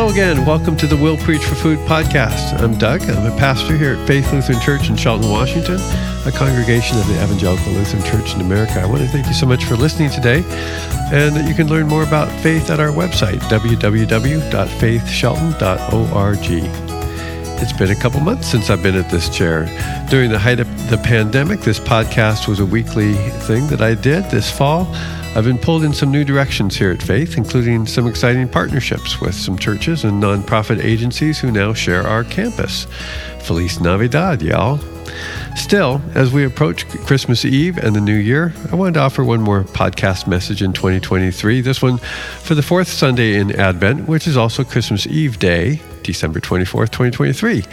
Hello again. Welcome to the Will Preach for Food podcast. I'm Doug. I'm a pastor here at Faith Lutheran Church in Shelton, Washington, a congregation of the Evangelical Lutheran Church in America. I want to thank you so much for listening today and that you can learn more about faith at our website, www.faithshelton.org. It's been a couple months since I've been at this chair. During the height of the pandemic, this podcast was a weekly thing that I did this fall. I've been pulled in some new directions here at Faith, including some exciting partnerships with some churches and nonprofit agencies who now share our campus. Feliz Navidad, y'all. Still, as we approach Christmas Eve and the new year, I wanted to offer one more podcast message in 2023. This one for the fourth Sunday in Advent, which is also Christmas Eve Day, December 24th, 2023.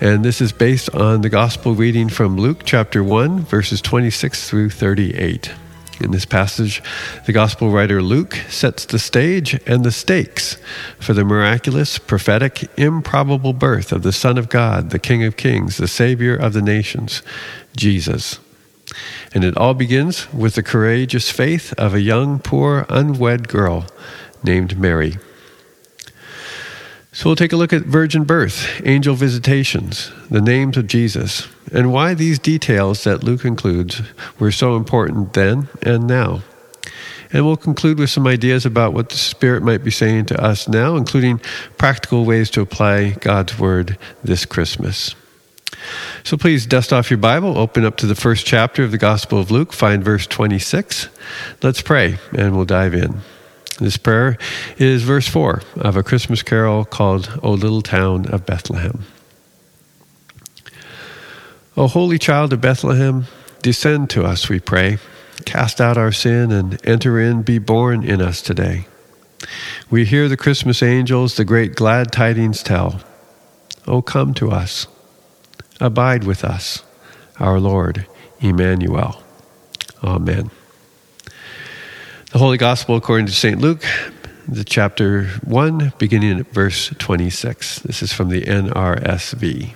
And this is based on the gospel reading from Luke chapter 1, verses 26 through 38. In this passage, the gospel writer Luke sets the stage and the stakes for the miraculous, prophetic, improbable birth of the Son of God, the King of Kings, the Savior of the nations, Jesus. And it all begins with the courageous faith of a young, poor, unwed girl named Mary. So we'll take a look at virgin birth, angel visitations, the names of Jesus, and why these details that Luke includes were so important then and now. And we'll conclude with some ideas about what the Spirit might be saying to us now, including practical ways to apply God's Word this Christmas. So please dust off your Bible, open up to the first chapter of the Gospel of Luke, find verse 26. Let's pray, and we'll dive in. This prayer is verse 4 of a Christmas carol called O Little Town of Bethlehem. O Holy Child of Bethlehem, descend to us, we pray. Cast out our sin and enter in, be born in us today. We hear the Christmas angels the great glad tidings tell. O come to us, abide with us, our Lord, Emmanuel. Amen. The Holy Gospel according to St. Luke, the chapter 1, beginning at verse 26. This is from the NRSV.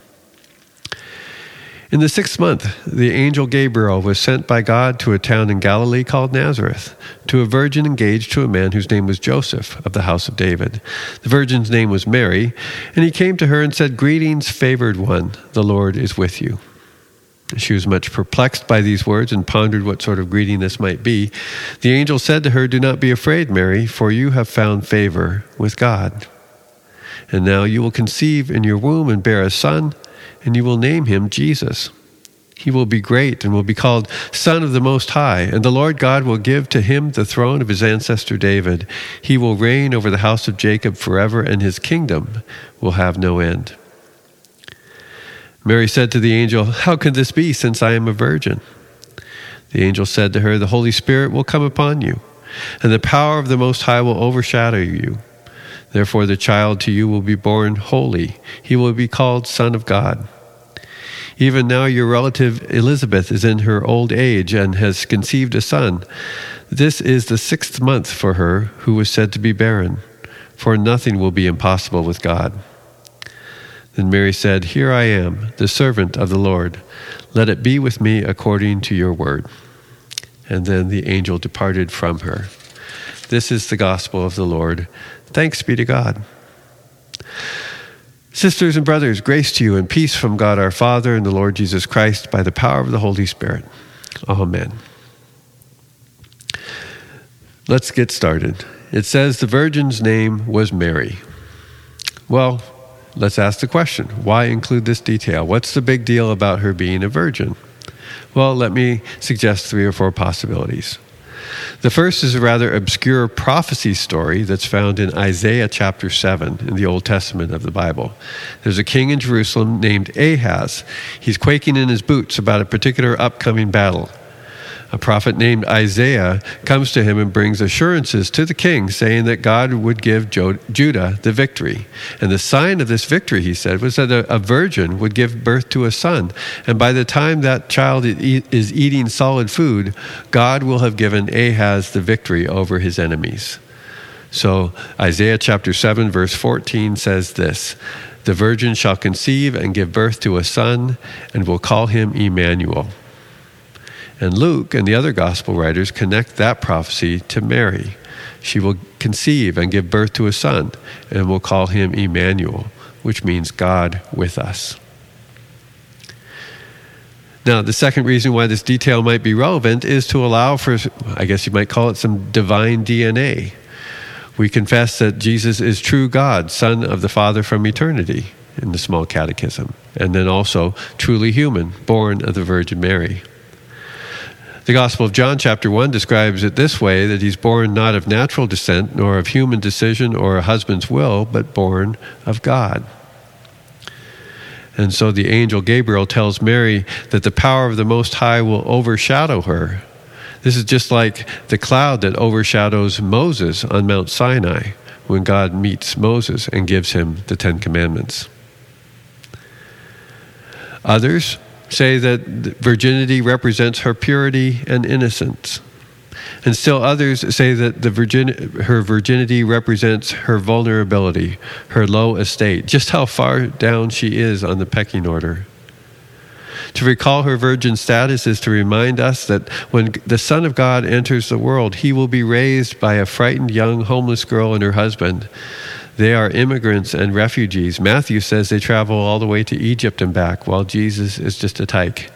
In the sixth month, the angel Gabriel was sent by God to a town in Galilee called Nazareth, to a virgin engaged to a man whose name was Joseph of the house of David. The virgin's name was Mary, and he came to her and said, Greetings, favored one, the Lord is with you. She was much perplexed by these words and pondered what sort of greeting this might be. The angel said to her, Do not be afraid, Mary, for you have found favor with God. And now you will conceive in your womb and bear a son, and you will name him Jesus. He will be great and will be called Son of the Most High, and the Lord God will give to him the throne of his ancestor David. He will reign over the house of Jacob forever, and his kingdom will have no end. Mary said to the angel, How can this be, since I am a virgin? The angel said to her, The Holy Spirit will come upon you, and the power of the Most High will overshadow you. Therefore, the child to you will be born holy. He will be called Son of God. Even now, your relative Elizabeth is in her old age and has conceived a son. This is the sixth month for her who was said to be barren, for nothing will be impossible with God. Then Mary said, Here I am, the servant of the Lord. Let it be with me according to your word. And then the angel departed from her. This is the gospel of the Lord. Thanks be to God. Sisters and brothers, grace to you and peace from God our Father and the Lord Jesus Christ by the power of the Holy Spirit. Amen. Let's get started. It says the virgin's name was Mary. Well, let's ask the question why include this detail? What's the big deal about her being a virgin? Well, let me suggest three or four possibilities. The first is a rather obscure prophecy story that's found in Isaiah chapter 7 in the Old Testament of the Bible. There's a king in Jerusalem named Ahaz. He's quaking in his boots about a particular upcoming battle a prophet named Isaiah comes to him and brings assurances to the king, saying that God would give Judah the victory. And the sign of this victory, he said, was that a, virgin would give birth to a son. And by the time that child is eating solid food, God will have given Ahaz the victory over his enemies. So Isaiah chapter 7, verse 14 says this The virgin shall conceive and give birth to a son, and will call him Emmanuel. And Luke and the other gospel writers connect that prophecy to Mary. She will conceive and give birth to a son, and will call him Emmanuel, which means God with us. Now, the second reason why this detail might be relevant is to allow for, I guess you might call it some divine DNA. We confess that Jesus is true God, Son of the Father from eternity in the small catechism, and then also truly human, born of the Virgin Mary. The Gospel of John, chapter 1, describes it this way that he's born not of natural descent, nor of human decision or a husband's will, but born of God. And so the angel Gabriel tells Mary that the power of the Most High will overshadow her. This is just like the cloud that overshadows Moses on Mount Sinai when God meets Moses and gives him the Ten Commandments. Others say that virginity represents her purity and innocence. And still others say that the virgin, her virginity represents her vulnerability, her low estate, just how far down she is on the pecking order. To recall her virgin status is to remind us that when the Son of God enters the world, he will be raised by a frightened young homeless girl and her husband. They are immigrants and refugees. Matthew says they travel all the way to Egypt and back, while Jesus is just a tyke.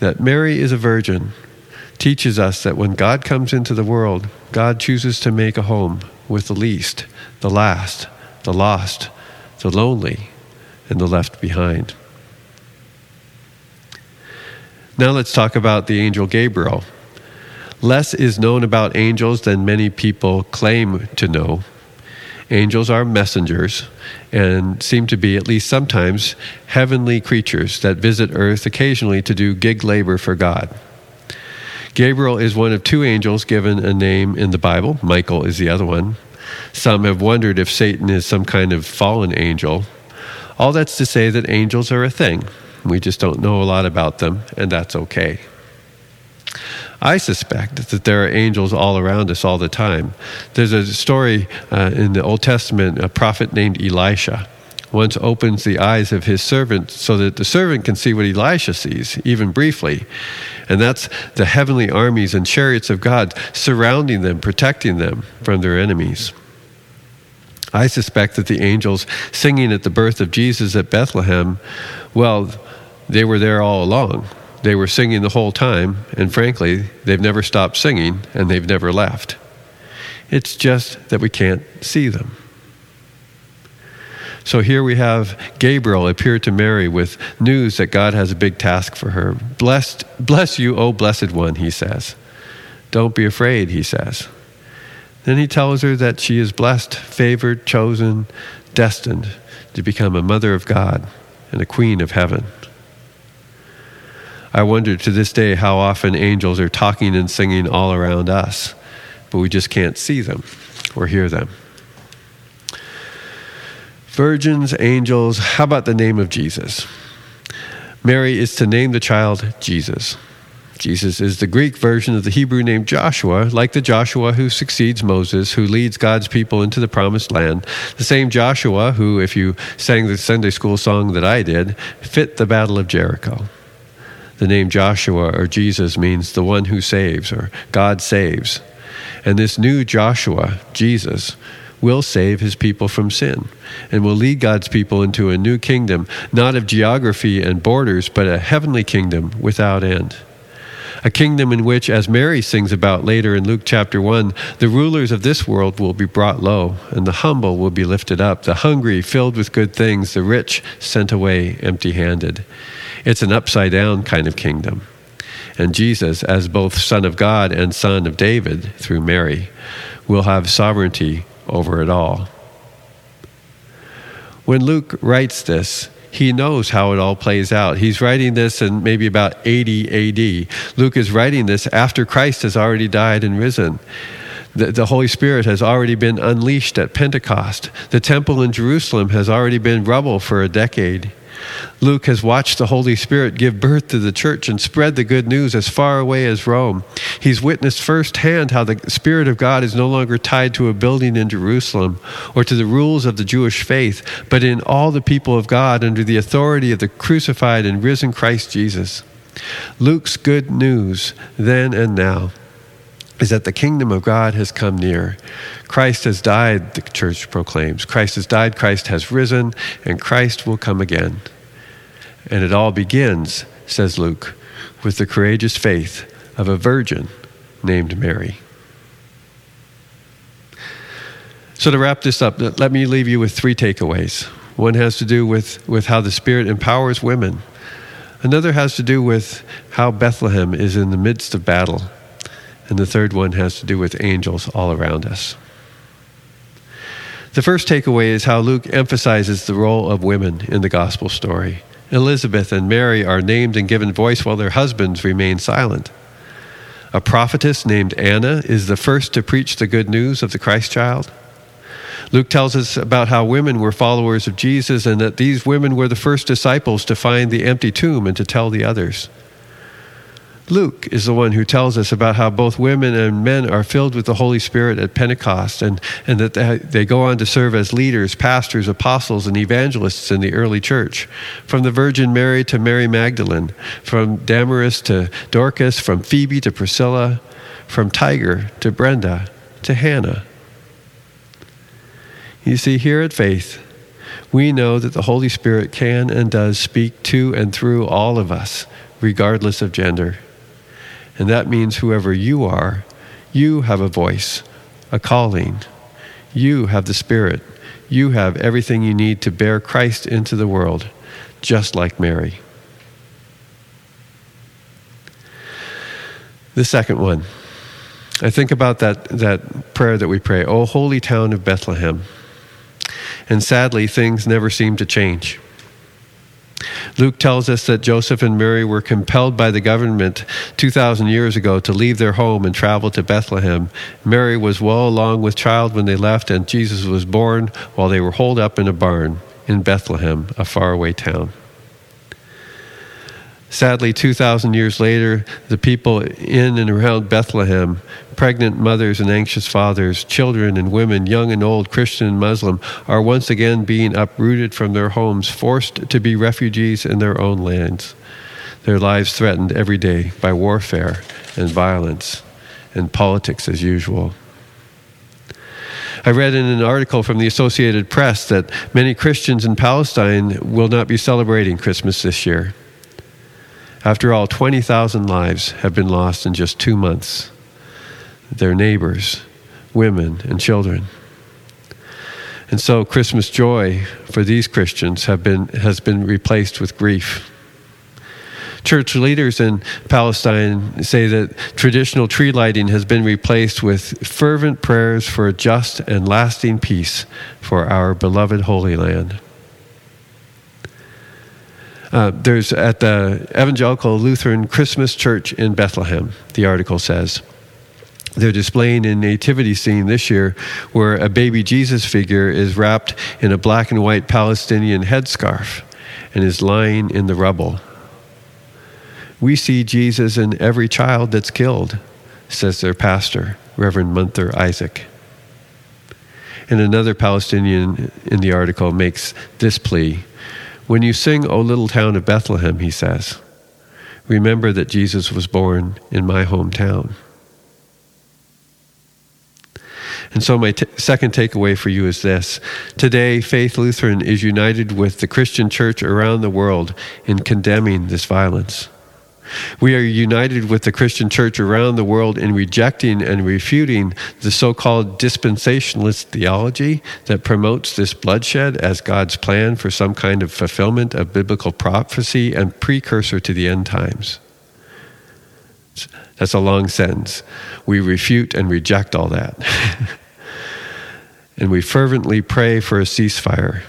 That Mary is a virgin teaches us that when God comes into the world, God chooses to make a home with the least, the last, the lost, the lonely, and the left behind. Now let's talk about the angel Gabriel. Less is known about angels than many people claim to know. Angels are messengers and seem to be, at least sometimes, heavenly creatures that visit earth occasionally to do gig labor for God. Gabriel is one of two angels given a name in the Bible, Michael is the other one. Some have wondered if Satan is some kind of fallen angel. All that's to say that angels are a thing. We just don't know a lot about them, and that's okay. I suspect that there are angels all around us all the time. There's a story uh, in the Old Testament, a prophet named Elisha once opens the eyes of his servant so that the servant can see what Elisha sees, even briefly. And that's the heavenly armies and chariots of God surrounding them, protecting them from their enemies. I suspect that the angels singing at the birth of Jesus at Bethlehem, well, they were there all along. They were singing the whole time, and frankly, they've never stopped singing and they've never left. It's just that we can't see them. So here we have Gabriel appear to Mary with news that God has a big task for her. Blessed, bless you, O blessed one, he says. Don't be afraid, he says. Then he tells her that she is blessed, favored, chosen, destined to become a mother of God and a queen of heaven. I wonder to this day how often angels are talking and singing all around us, but we just can't see them or hear them. Virgins, angels, how about the name of Jesus? Mary is to name the child Jesus. Jesus is the Greek version of the Hebrew name Joshua, like the Joshua who succeeds Moses, who leads God's people into the promised land. The same Joshua who, if you sang the Sunday school song that I did, fit the Battle of Jericho. The name Joshua or Jesus means the one who saves or God saves. And this new Joshua, Jesus, will save his people from sin and will lead God's people into a new kingdom, not of geography and borders, but a heavenly kingdom without end. A kingdom in which, as Mary sings about later in Luke chapter 1, the rulers of this world will be brought low, and the humble will be lifted up, the hungry filled with good things, the rich sent away empty handed. It's an upside down kind of kingdom. And Jesus, as both Son of God and Son of David through Mary, will have sovereignty over it all. When Luke writes this, he knows how it all plays out. He's writing this in maybe about 80 AD. Luke is writing this after Christ has already died and risen. The, the, Holy Spirit has already been unleashed at Pentecost. The temple in Jerusalem has already been rubble for a decade. Luke has watched the Holy Spirit give birth to the church and spread the good news as far away as Rome. He's witnessed firsthand how the Spirit of God is no longer tied to a building in Jerusalem or to the rules of the Jewish faith, but in all the people of God under the authority of the crucified and risen Christ Jesus. Luke's good news then and now is that the kingdom of God has come near. Christ has died, the church proclaims. Christ has died, Christ has risen, and Christ will come again. And it all begins, says Luke, with the courageous faith of a virgin named Mary. So, to wrap this up, let me leave you with three takeaways. One has to do with, with how the Spirit empowers women, another has to do with how Bethlehem is in the midst of battle and the third one has to do with angels all around us. The first takeaway is how Luke emphasizes the role of women in the gospel story. Elizabeth and Mary are named and given voice while their husbands remain silent. A prophetess named Anna is the first to preach the good news of the Christ child. Luke tells us about how women were followers of Jesus and that these women were the first disciples to find the empty tomb and to tell the others. Luke is the one who tells us about how both women and men are filled with the Holy Spirit at Pentecost and, and that they, they go on to serve as leaders, pastors, apostles, and evangelists in the early church. From the Virgin Mary to Mary Magdalene, from Damaris to Dorcas, from Phoebe to Priscilla, from Tiger to Brenda to Hannah. You see, here at Faith, we know that the Holy Spirit can and does speak to and through all of us, regardless of gender. And that means whoever you are, you have a voice, a calling. You have the Spirit. You have everything you need to bear Christ into the world, just like Mary. The second one. I think about that, that prayer that we pray, O holy town of Bethlehem. And sadly, things never seem to change. Luke tells us that Joseph and Mary were compelled by the government 2,000 years ago to leave their home and travel to Bethlehem. Mary was well along with child when they left, and Jesus was born while they were holed up in a barn in Bethlehem, a faraway town. Sadly, 2,000 years later, the people in and around Bethlehem, pregnant mothers and anxious fathers, children and women, young and old, Christian and Muslim, are once again being uprooted from their homes, forced to be refugees in their own lands. Their lives threatened every day by warfare and violence and politics as usual. I read in an article from the Associated Press that many Christians in Palestine will not be celebrating Christmas this year. After all, 20,000 lives have been lost in just two months. Their neighbors, women, and children. And so Christmas joy for these Christians been, has been replaced with grief. Church leaders in Palestine say that traditional tree lighting has been replaced with fervent prayers for a just and lasting peace for our beloved Holy Land. Uh, there's at the Evangelical Lutheran Christmas Church in Bethlehem, the article says. They're displaying a nativity scene this year where a baby Jesus figure is wrapped in a black and white Palestinian headscarf and is lying in the rubble. We see Jesus in every child that's killed, says their pastor, Reverend Munther Isaac. And another Palestinian in the article makes this plea when you sing, O little town of Bethlehem, he says, remember that Jesus was born in my hometown. And so, my t- second takeaway for you is this. Today, Faith Lutheran is united with the Christian church around the world in condemning this violence. We are united with the Christian church around the world in rejecting and refuting the so called dispensationalist theology that promotes this bloodshed as God's plan for some kind of fulfillment of biblical prophecy and precursor to the end times. That's a long sentence. We refute and reject all that. and we fervently pray for a ceasefire,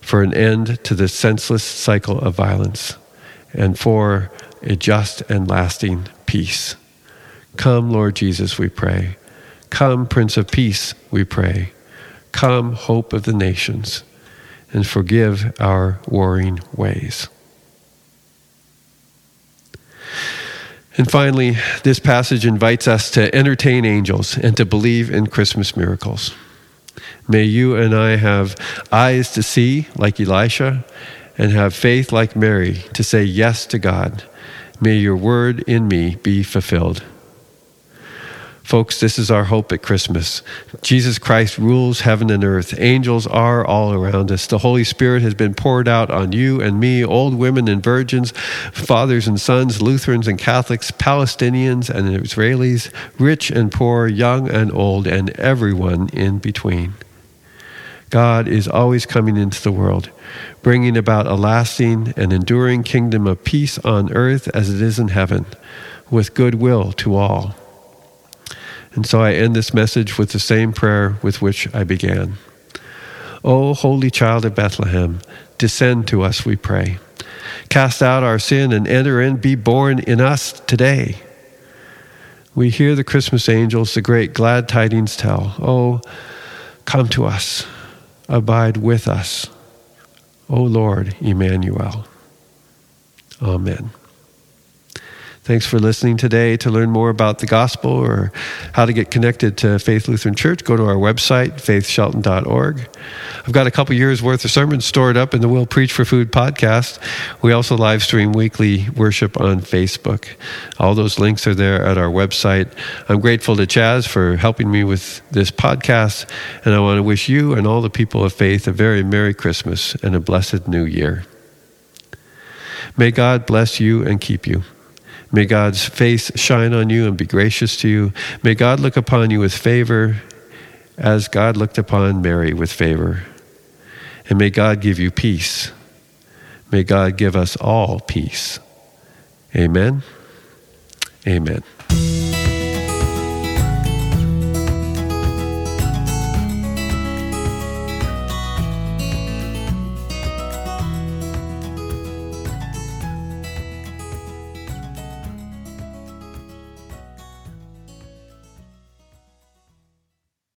for an end to this senseless cycle of violence, and for a just and lasting peace. Come, Lord Jesus, we pray. Come, Prince of Peace, we pray. Come, Hope of the nations, and forgive our warring ways. And finally, this passage invites us to entertain angels and to believe in Christmas miracles. May you and I have eyes to see, like Elisha, and have faith, like Mary, to say yes to God May your word in me be fulfilled. Folks, this is our hope at Christmas. Jesus Christ rules heaven and earth. Angels are all around us. The Holy Spirit has been poured out on you and me, old women and virgins, fathers and sons, Lutherans and Catholics, Palestinians and Israelis, rich and poor, young and old, and everyone in between. God is always coming into the world, bringing about a lasting and enduring kingdom of peace on earth as it is in heaven, with goodwill to all. And so I end this message with the same prayer with which I began. O Holy Child of Bethlehem, descend to us, we pray. Cast out our sin and enter in, be born in us today. We hear the Christmas angels, the great glad tidings tell. Oh, come to us, abide with us. O Lord, Emmanuel. Amen. Thanks for listening today. To learn more about the gospel or how to get connected to Faith Lutheran Church, go to our website, faithshelton.org. I've got a couple years worth of sermons stored up in the Will Preach for Food podcast. We also live stream weekly worship on Facebook. All those links are there at our website. I'm grateful to Chaz for helping me with this podcast, and I want to wish you and all the people of faith a very Merry Christmas and a blessed New Year. May God bless you and keep you. May God's face shine on you and be gracious to you. May God look upon you with favor as God looked upon Mary with favor. And may God give you peace. May God give us all peace. Amen. Amen.